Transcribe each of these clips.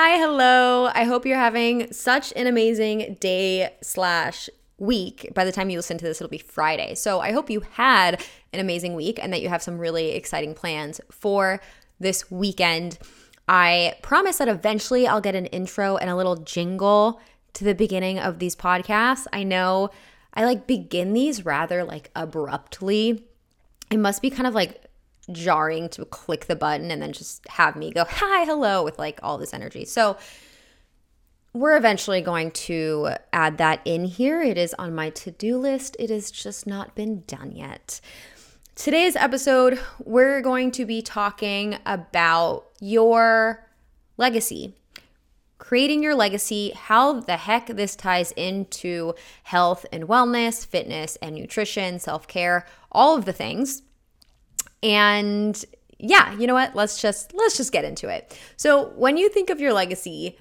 Hi, hello. I hope you're having such an amazing day slash week. By the time you listen to this, it'll be Friday. So I hope you had an amazing week and that you have some really exciting plans for this weekend. I promise that eventually I'll get an intro and a little jingle to the beginning of these podcasts. I know I like begin these rather like abruptly. It must be kind of like jarring to click the button and then just have me go, hi, hello, with like all this energy. So we're eventually going to add that in here. It is on my to do list, it has just not been done yet. Today's episode, we're going to be talking about your legacy. Creating your legacy, how the heck this ties into health and wellness, fitness and nutrition, self care, all of the things. And yeah, you know what? Let's just let's just get into it. So, when you think of your legacy,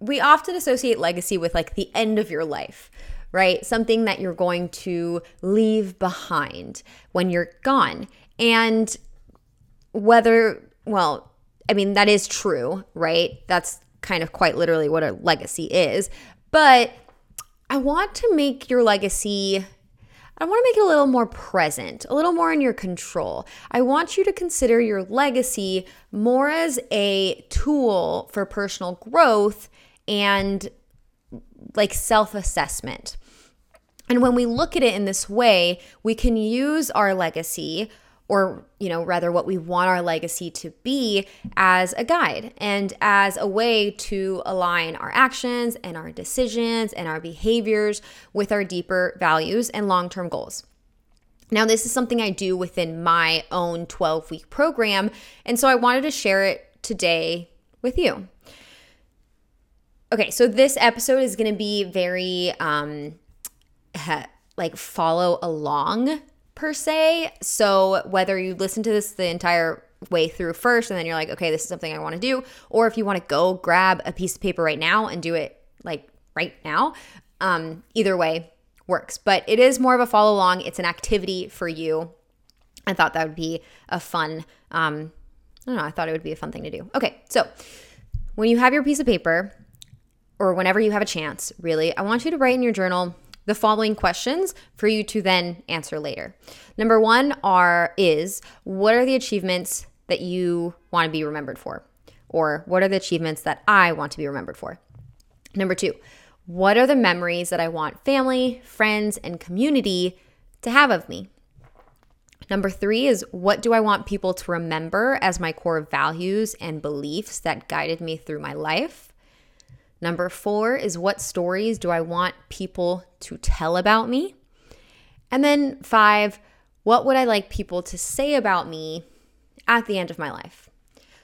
we often associate legacy with like the end of your life, right? Something that you're going to leave behind when you're gone. And whether, well, I mean, that is true, right? That's kind of quite literally what a legacy is. But I want to make your legacy I want to make it a little more present, a little more in your control. I want you to consider your legacy more as a tool for personal growth and like self assessment. And when we look at it in this way, we can use our legacy or you know rather what we want our legacy to be as a guide and as a way to align our actions and our decisions and our behaviors with our deeper values and long-term goals. Now this is something i do within my own 12 week program and so i wanted to share it today with you. Okay so this episode is going to be very um like follow along per se. So whether you listen to this the entire way through first and then you're like, okay, this is something I want to do, or if you want to go grab a piece of paper right now and do it like right now, um, either way works. But it is more of a follow along. It's an activity for you. I thought that would be a fun, um, I don't know, I thought it would be a fun thing to do. Okay, so when you have your piece of paper, or whenever you have a chance, really, I want you to write in your journal the following questions for you to then answer later. Number one are is what are the achievements that you want to be remembered for? Or what are the achievements that I want to be remembered for? Number two, what are the memories that I want family, friends, and community to have of me? Number three is what do I want people to remember as my core values and beliefs that guided me through my life? Number four is what stories do I want people to tell about me? And then five, what would I like people to say about me at the end of my life?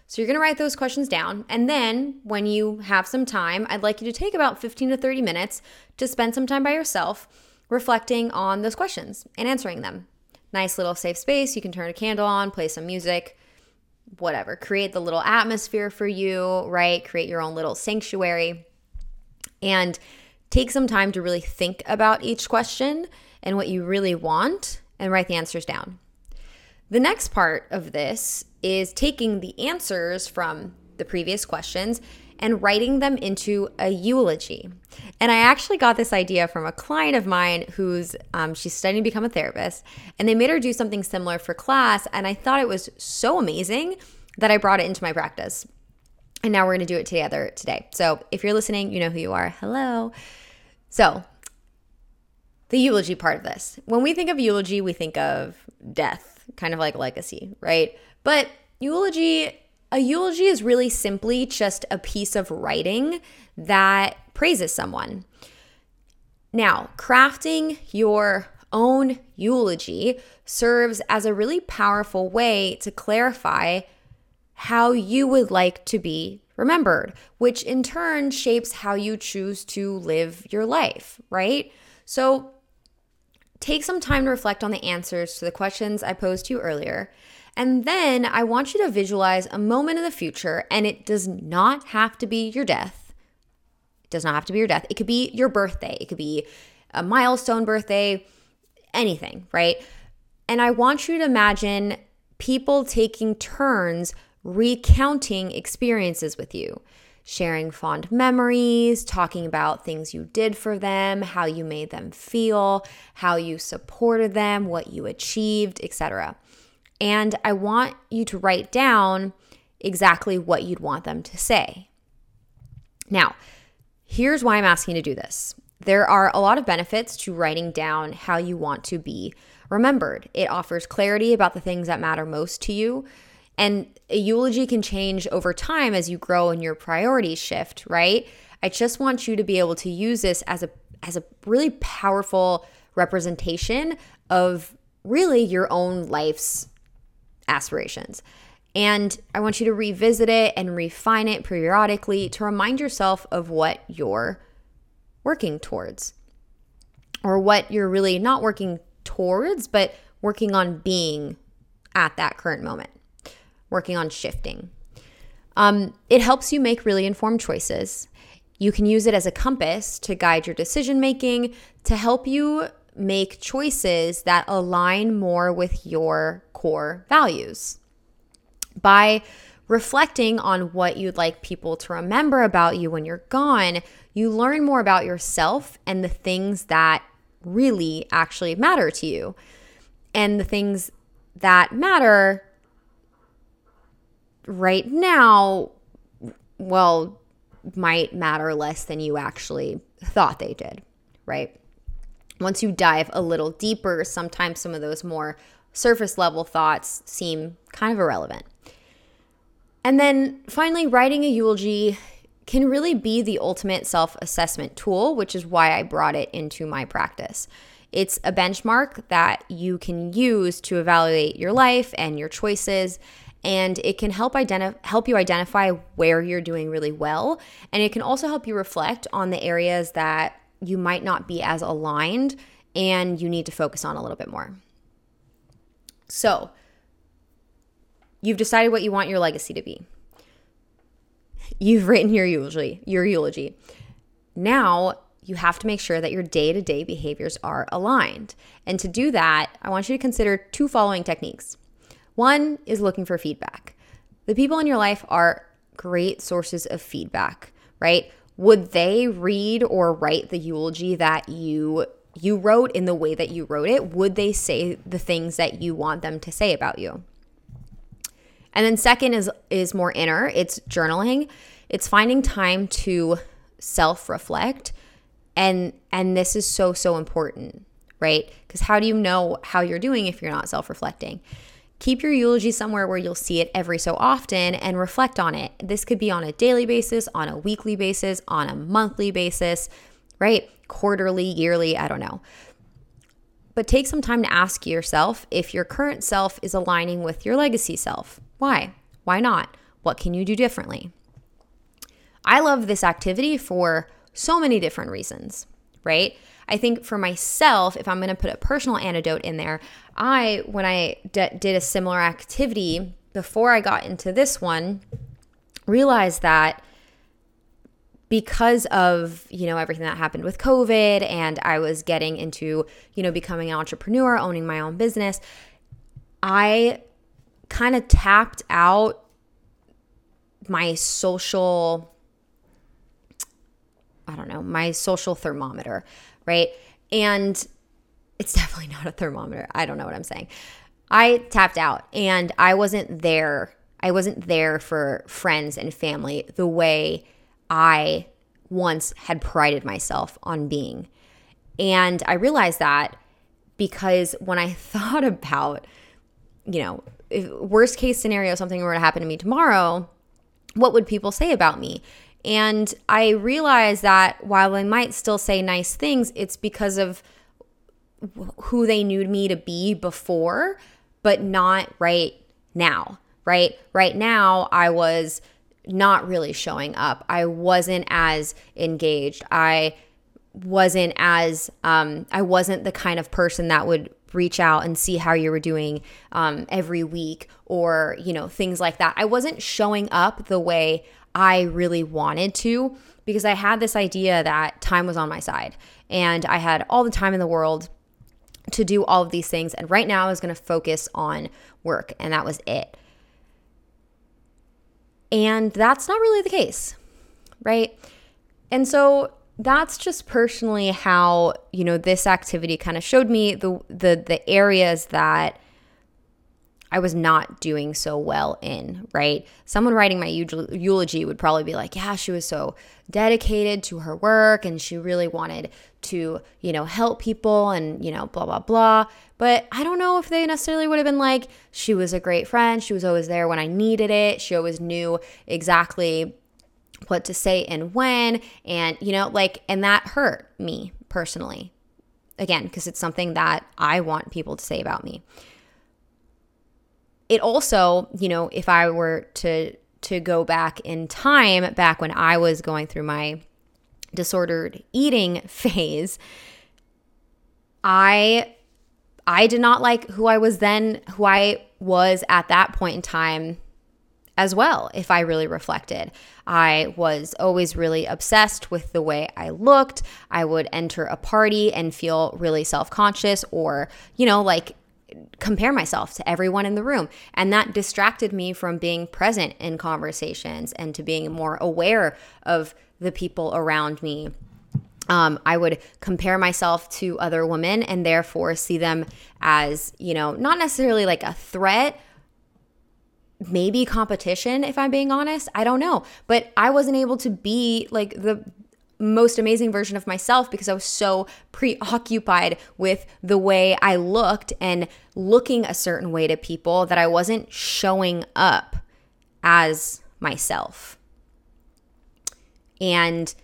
So you're to write those questions down. And then when you have some time, I'd like you to take about 15 to 30 minutes to spend some time by yourself reflecting on those questions and answering them. Nice little safe space. You can turn a candle on, play some music, whatever, create the little atmosphere for you, right? Create your own little sanctuary and take some time to really think about each question and what you really want and write the answers down. The next part of this is taking the answers from the previous questions and writing them into a eulogy. And I actually got this idea from a client of mine who's um, she's studying to become a therapist, and they made her do something similar for class. And I thought it was so amazing that I brought it into my practice. And now we're to do it together today. So if you're listening, you know who you are. Hello. So, the eulogy part of this. When we think of eulogy, we think of death, kind of like legacy, right? But eulogy a eulogy is really simply just a piece of writing that praises someone. Now, crafting your own eulogy serves as a really powerful way to clarify how you would like to be remembered, which in turn shapes how you choose to live your life, right? So, take some time to reflect on the answers to the questions I posed to you earlier and then I want you to visualize a moment in the future, and it does not have to be your death. It does not have to be your death. It could be your birthday, it could be a milestone birthday, anything, right? And I want you to imagine people taking turns recounting experiences with you. sharing fond memories, talking about things you did for them, how you made them feel, how you supported them, what you achieved, etc. And I want you to write down exactly what you'd want them to say. Now, here's why I'm asking you to do this. There are a lot of benefits to writing down how you want to be remembered. It offers clarity about the things that matter most to you. And a eulogy can change over time as you grow and your priorities shift, right? I just want you to be able to use this as a as a really powerful representation of really your own life's aspirations. And I want you to revisit it and refine it periodically to remind yourself of what you're working towards or what you're really not working towards, but working on being at that current moment, working on shifting. Um, it helps you make really informed choices. You can use it as a compass to guide your decision making, to help you make choices that align more with your core values. By reflecting on what you'd like people to remember about you when you're gone, you learn more about yourself and the things that really actually matter to you. And the things that matter right now, well, might matter less than you actually thought they did, right? Once you dive a little deeper, sometimes some of those more surface level thoughts seem kind of irrelevant. And then finally, writing a eulogy can really be the ultimate self assessment tool, which is why I brought it into my practice. It's a benchmark that you can use to evaluate your life and your choices and it can help identify help you identify where you're doing really well and it can also help you reflect on the areas that you might not be as aligned and you need to focus on a little bit more. So, you've decided what you want your legacy to be. You've written your eulogy, your eulogy. Now, you have to make sure that your day-to-day behaviors are aligned. And to do that, I want you to consider two following techniques. One is looking for feedback. The people in your life are great sources of feedback, right? Would they read or write the eulogy that you you wrote in the way that you wrote it? Would they say the things that you want them to say about you? And then second is is more inner. It's journaling. It's finding time to self-reflect and and this is so so important, right? Cuz how do you know how you're doing if you're not self-reflecting? Keep your eulogy somewhere where you'll see it every so often and reflect on it. This could be on a daily basis, on a weekly basis, on a monthly basis, right? Quarterly, yearly, I don't know. But take some time to ask yourself if your current self is aligning with your legacy self. Why? Why not? What can you do differently? I love this activity for so many different reasons, right? I think for myself, if I'm going to put a personal antidote in there, I, when I d- did a similar activity before I got into this one, realized that because of you know everything that happened with covid and i was getting into you know becoming an entrepreneur owning my own business i kind of tapped out my social I don't know, my social thermometer right? And it's definitely not a thermometer. I don't know what I'm saying. I tapped out and I wasn't there. I wasn't there for friends and family the way I once had prided myself on being. And I realized that because when I thought about, you know, worst case scenario, something were to happen to me tomorrow, what would people say about me? And I realized that while I might still say nice things, it's because of who they knew me to be before, but not right now, right? Right now, I was not really showing up. I wasn't as engaged. I wasn't as, um, I wasn't the kind of person that would reach out and see how you were doing um, every week or, you know, things like that. I wasn't showing up the way I really wanted to because I had this idea that time was on my side and I had all the time in the world to do all of these things. And right now I was going to focus on work, and that was it. And that's not really the case. right? And so that's just personally how, you know, this activity kind of showed me the the the areas that I was not doing so well in, right? Someone writing my eulogy would probably be like, yeah, she was so dedicated to her work and she really wanted to, you know, help people and, you know, blah, blah, blah. But I don't know if they necessarily would have been like, she was a great friend. She was always there when I needed it. She always knew exactly what to say and when. And, you know, like, and that hurt me personally. Again, because it's something that I want people to say about me it also, you know, if I were to to go back in time back when I was going through my disordered eating phase, I I did not like who I was then, who I was at that point in time as well, if I really reflected. I was always really obsessed with the way I looked. I would enter a party and feel really self conscious or, you know, like compare myself to everyone in the room. And that distracted me from being present in conversations and to being more aware of the people around me. Um, I would compare myself to other women and therefore see them as, you know, not necessarily like a threat, maybe competition, if I'm being honest. I don't know. But I wasn't able to be like the most amazing version of myself because I was so preoccupied with the way I looked and looking a certain way to people that I wasn't showing up as myself. And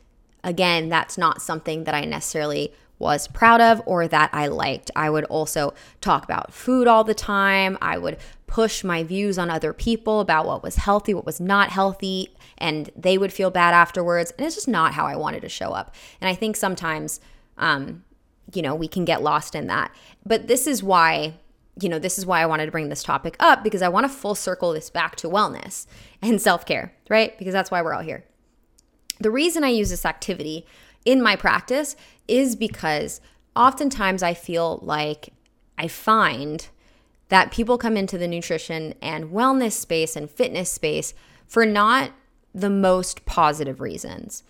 again, that's not something that I necessarily was proud of or that I liked. I would also talk about food all the time. I would push my views on other people about what was healthy, what was not healthy, and they would feel bad afterwards. And it's just not how I wanted to show up. And I think sometimes, um, you know, we can get lost in that. But this is why you know, this is why I wanted to bring this topic up because I want to full circle this back to wellness and self care, right? Because that's why we're all here. The reason I use this activity in my practice is because oftentimes I feel like I find that people come into the nutrition and wellness space and fitness space for not the most positive reasons,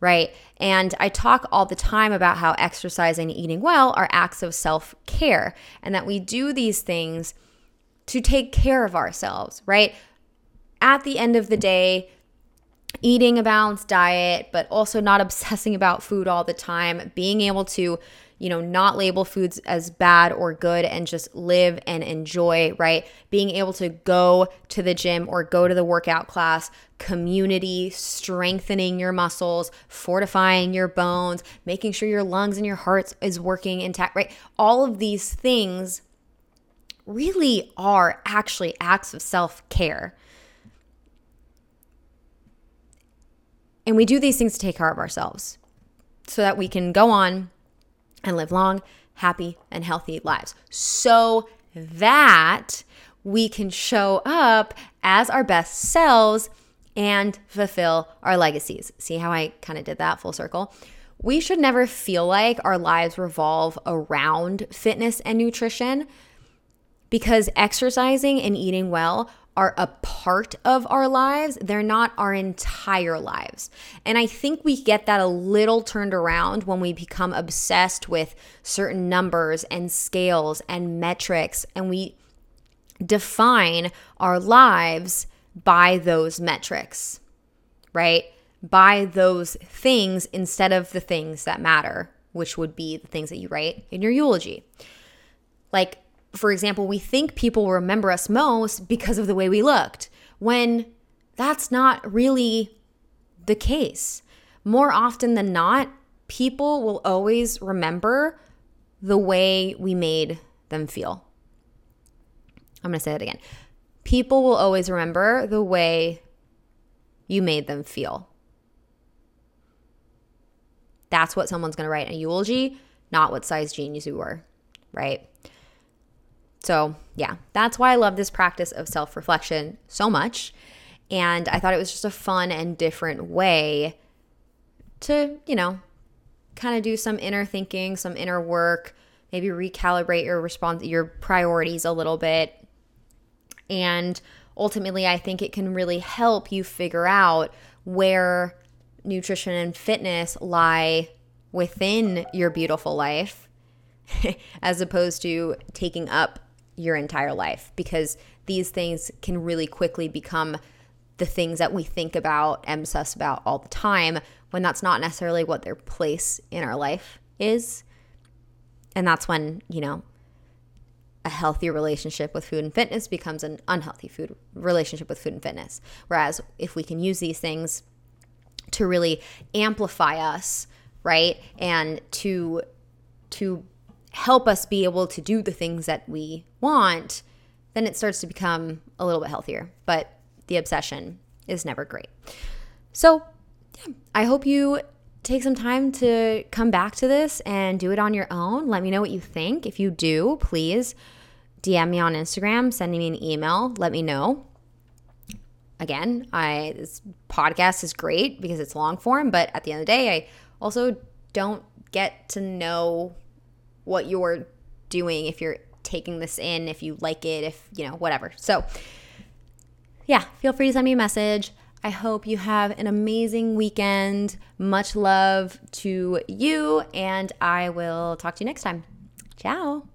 right? And I talk all the time about how exercising and eating well are acts of self care and that we do these things to take care of ourselves, right? At the end of the day, eating a balanced diet, but also not obsessing about food all the time, being able to you know, not label foods as bad or good and just live and enjoy, right? Being able to go to the gym or go to the workout class, community, strengthening your muscles, fortifying your bones, making sure your lungs and your heart is working intact, right? All of these things really are actually acts of self And we do these things to take care of ourselves so that we can go on and live long, happy, and healthy lives so that we can show up as our best selves and fulfill our legacies. See how I kind of did that full circle? We should never feel like our lives revolve around fitness and nutrition because exercising and eating well are a part of our lives, they're not our entire lives. And I think we get that a little turned around when we become obsessed with certain numbers and scales and metrics, and we define our lives by those metrics, right? By those things instead of the things that matter, which would be the things that you write in your eulogy. Like, for example, we think people remember us most because of the way we looked, when that's not really the case. More often than not, people will always remember the way we made them feel. I'm going to say that again. People will always remember the way you made them feel. That's what someone's going to write in a eulogy, not what size jeans you were, right? So, yeah, that's why I love this practice of self reflection so much. And I thought it was just a fun and different way to, you know, kind of do some inner thinking, some inner work, maybe recalibrate your response, your priorities a little bit. And ultimately, I think it can really help you figure out where nutrition and fitness lie within your beautiful life as opposed to taking up your entire life because these things can really quickly become the things that we think about and obsess about all the time when that's not necessarily what their place in our life is. And that's when, you know, a healthy relationship with food and fitness becomes an unhealthy food relationship with food and fitness. Whereas if we can use these things to really amplify us, right? And to to help us be able to do the things that we want, then it starts to become a little bit healthier. But the obsession is never great. So, yeah, I hope you take some time to come back to this and do it on your own. Let me know what you think. If you do, please DM me on Instagram, send me an email, let me know. Again, I this podcast is great because it's long form, but at the end of the day, I also don't get to know what you're doing if you're taking this in, if you like it, if, you know, whatever. So, yeah, feel free to send me a message. I hope you have an amazing weekend. Much love to you, and I will talk to you next time. Ciao.